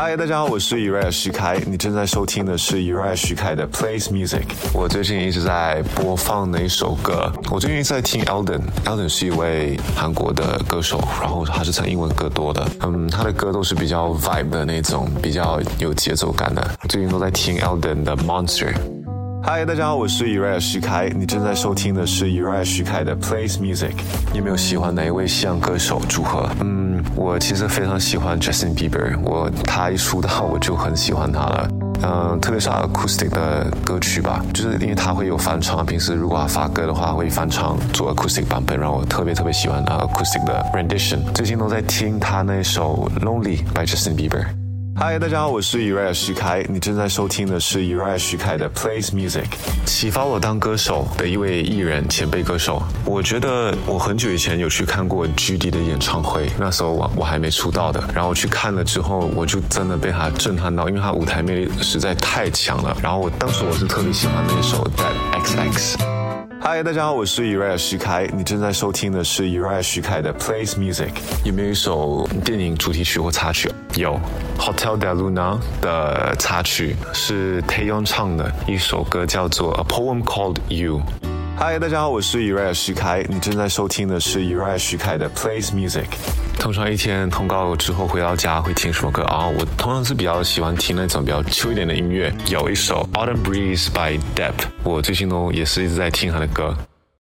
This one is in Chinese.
嗨，大家好，我是 Uriah 徐凯，你正在收听的是 Uriah 徐凯的 Place Music。我最近一直在播放的一首歌，我最近在听 Elden，Elden 是一位韩国的歌手，然后他是唱英文歌多的，嗯，他的歌都是比较 vibe 的那种，比较有节奏感的。最近都在听 Elden 的 Monster。嗨，大家好，我是 Uriah 徐凯，你正在收听的是 Uriah 徐凯的 Plays Music。你有没有喜欢哪一位西洋歌手组合？嗯，我其实非常喜欢 Justin Bieber，我他一出道我就很喜欢他了。嗯，特别是 acoustic 的歌曲吧，就是因为他会有翻唱，平时如果他发歌的话会翻唱做 acoustic 版本，让我特别特别喜欢他 acoustic 的 rendition。最近都在听他那首 Lonely by Justin Bieber。嗨，大家好，我是 Uriah 徐凯，你正在收听的是 Uriah 徐凯的 Plays Music。启发我当歌手的一位艺人前辈歌手，我觉得我很久以前有去看过 GD 的演唱会，那时候我我还没出道的，然后我去看了之后，我就真的被他震撼到，因为他舞台魅力实在太强了。然后我当时我是特别喜欢那首 That XX。嗨，大家好，我是 Uriah 徐凯，你正在收听的是 Uriah 徐凯的 Plays Music。有没有一首电影主题曲或插曲？有，Hotel de Luna 的插曲是 Taeyong 唱的一首歌，叫做 A Poem Called You。嗨，大家好，我是 Era 徐凯，你正在收听的是 Era 徐凯的 Plays Music。通常一天通告之后回到家会听什么歌啊？我通常是比较喜欢听那种比较秋一点的音乐。有一首 Autumn Breeze by Depp，我最近呢也是一直在听他的歌。